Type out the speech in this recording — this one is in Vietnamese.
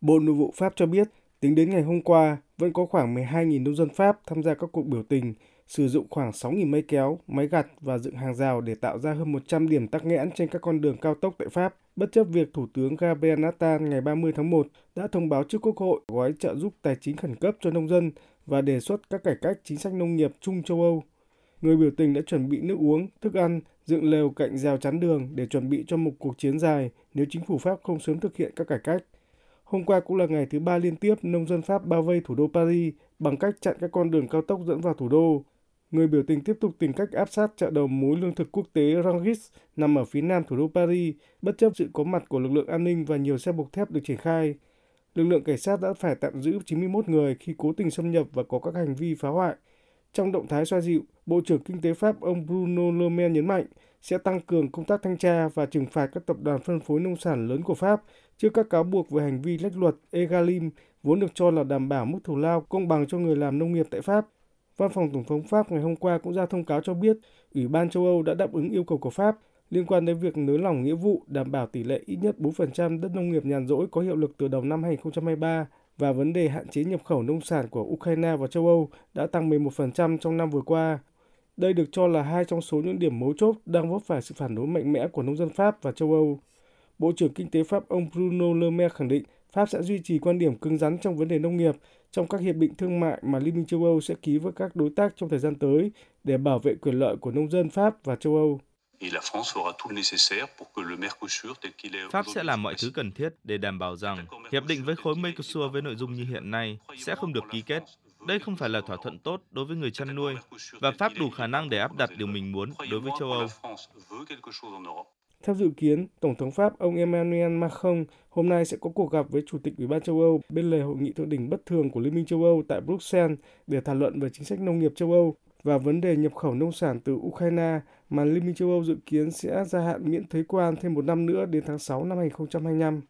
Bộ Nội vụ Pháp cho biết, tính đến ngày hôm qua, vẫn có khoảng 12.000 nông dân Pháp tham gia các cuộc biểu tình, sử dụng khoảng 6.000 máy kéo, máy gặt và dựng hàng rào để tạo ra hơn 100 điểm tắc nghẽn trên các con đường cao tốc tại Pháp, bất chấp việc Thủ tướng Gabriel Attal ngày 30 tháng 1 đã thông báo trước Quốc hội gói trợ giúp tài chính khẩn cấp cho nông dân và đề xuất các cải cách chính sách nông nghiệp chung châu Âu. Người biểu tình đã chuẩn bị nước uống, thức ăn, dựng lều cạnh rào chắn đường để chuẩn bị cho một cuộc chiến dài nếu chính phủ Pháp không sớm thực hiện các cải cách. Hôm qua cũng là ngày thứ ba liên tiếp nông dân Pháp bao vây thủ đô Paris bằng cách chặn các con đường cao tốc dẫn vào thủ đô. Người biểu tình tiếp tục tìm cách áp sát chợ đầu mối lương thực quốc tế Rangis nằm ở phía nam thủ đô Paris, bất chấp sự có mặt của lực lượng an ninh và nhiều xe bọc thép được triển khai. Lực lượng cảnh sát đã phải tạm giữ 91 người khi cố tình xâm nhập và có các hành vi phá hoại. Trong động thái xoa dịu, Bộ trưởng Kinh tế Pháp ông Bruno Le Maire nhấn mạnh sẽ tăng cường công tác thanh tra và trừng phạt các tập đoàn phân phối nông sản lớn của Pháp trước các cáo buộc về hành vi lách luật Egalim vốn được cho là đảm bảo mức thù lao công bằng cho người làm nông nghiệp tại Pháp. Văn phòng Tổng thống Pháp ngày hôm qua cũng ra thông cáo cho biết Ủy ban châu Âu đã đáp ứng yêu cầu của Pháp liên quan đến việc nới lỏng nghĩa vụ đảm bảo tỷ lệ ít nhất 4% đất nông nghiệp nhàn rỗi có hiệu lực từ đầu năm 2023 và vấn đề hạn chế nhập khẩu nông sản của Ukraine và châu Âu đã tăng 11% trong năm vừa qua. Đây được cho là hai trong số những điểm mấu chốt đang vấp phải sự phản đối mạnh mẽ của nông dân Pháp và châu Âu. Bộ trưởng Kinh tế Pháp ông Bruno Le Maire khẳng định Pháp sẽ duy trì quan điểm cứng rắn trong vấn đề nông nghiệp trong các hiệp định thương mại mà Liên minh châu Âu sẽ ký với các đối tác trong thời gian tới để bảo vệ quyền lợi của nông dân Pháp và châu Âu. Pháp sẽ làm mọi thứ cần thiết để đảm bảo rằng hiệp định với khối Mercosur với nội dung như hiện nay sẽ không được ký kết. Đây không phải là thỏa thuận tốt đối với người chăn nuôi và Pháp đủ khả năng để áp đặt điều mình muốn đối với châu Âu. Theo dự kiến, Tổng thống Pháp ông Emmanuel Macron hôm nay sẽ có cuộc gặp với Chủ tịch Ủy ban châu Âu bên lề hội nghị thượng đỉnh bất thường của Liên minh châu Âu tại Bruxelles để thảo luận về chính sách nông nghiệp châu Âu và vấn đề nhập khẩu nông sản từ Ukraine mà Liên minh châu Âu dự kiến sẽ gia hạn miễn thuế quan thêm một năm nữa đến tháng 6 năm 2025.